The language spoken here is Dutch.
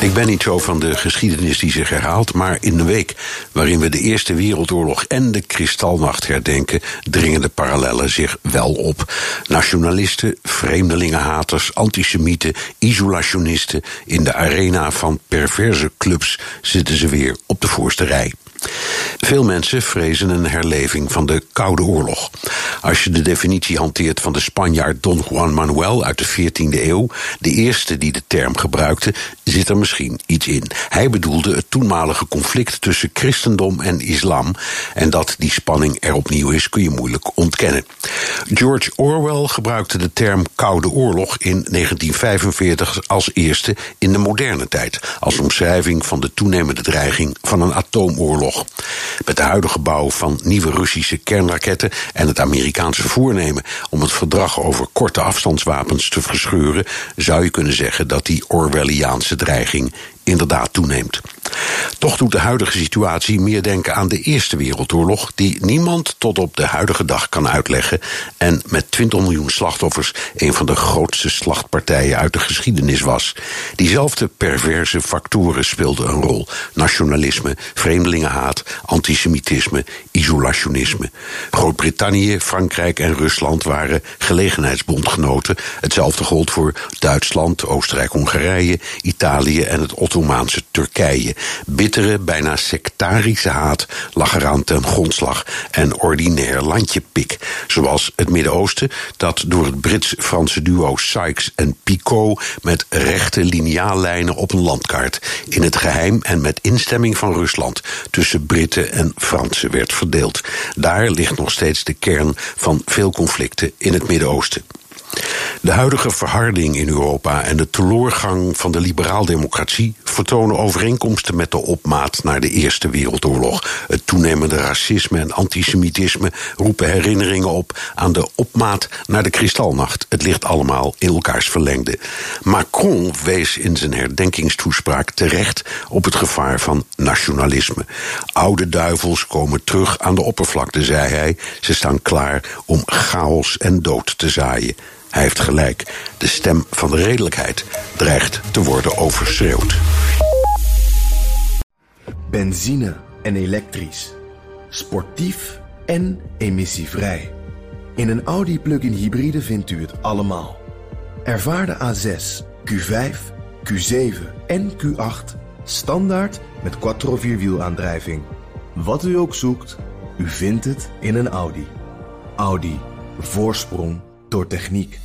Ik ben niet zo van de geschiedenis die zich herhaalt, maar in de week waarin we de Eerste Wereldoorlog en de Kristalnacht herdenken, dringen de parallellen zich wel op. Nationalisten, vreemdelingenhaters, antisemieten, isolationisten, in de arena van perverse clubs zitten ze weer op de voorste rij. Veel mensen vrezen een herleving van de Koude Oorlog. Als je de definitie hanteert van de Spanjaard Don Juan Manuel uit de 14e eeuw, de eerste die de term gebruikte, zit er misschien iets in. Hij bedoelde het toenmalige conflict tussen christendom en islam. En dat die spanning er opnieuw is, kun je moeilijk ontkennen. George Orwell gebruikte de term Koude Oorlog in 1945 als eerste in de moderne tijd, als omschrijving van de toenemende dreiging van een atoomoorlog met de huidige bouw van nieuwe Russische kernraketten en het Amerikaanse voornemen om het verdrag over korte afstandswapens te verscheuren, zou je kunnen zeggen dat die Orwelliaanse dreiging inderdaad toeneemt. Toch doet de huidige situatie meer denken aan de Eerste Wereldoorlog, die niemand tot op de huidige dag kan uitleggen en met 20 miljoen slachtoffers een van de grootste slachtpartijen uit de geschiedenis was. Diezelfde perverse factoren speelden een rol: nationalisme, vreemdelingenhaat, antisemitisme, isolationisme. Groot-Brittannië, Frankrijk en Rusland waren gelegenheidsbondgenoten. Hetzelfde gold voor Duitsland, Oostenrijk-Hongarije, Italië en het Ottomaanse Turkije. Bittere, bijna sectarische haat lag eraan ten grondslag en ordinair landjepik. Zoals het Midden-Oosten, dat door het Brits-Franse duo Sykes en Picot met rechte lineaallijnen op een landkaart in het geheim en met instemming van Rusland tussen Britten en Fransen werd verdeeld. Daar ligt nog steeds de kern van veel conflicten in het Midden-Oosten. De huidige verharding in Europa en de teloorgang van de liberaal-democratie vertonen overeenkomsten met de opmaat naar de Eerste Wereldoorlog. Het toenemende racisme en antisemitisme roepen herinneringen op aan de opmaat naar de Kristalnacht. Het ligt allemaal in elkaars verlengde. Macron wees in zijn herdenkingstoespraak terecht op het gevaar van nationalisme. Oude duivels komen terug aan de oppervlakte, zei hij. Ze staan klaar om chaos en dood te zaaien. Hij heeft gelijk. De stem van de redelijkheid dreigt te worden overschreeuwd. Benzine en elektrisch. Sportief en emissievrij. In een Audi plug-in hybride vindt u het allemaal. Ervaar de A6, Q5, Q7 en Q8 standaard met quattro vierwielaandrijving. Wat u ook zoekt, u vindt het in een Audi. Audi. Voorsprong door techniek.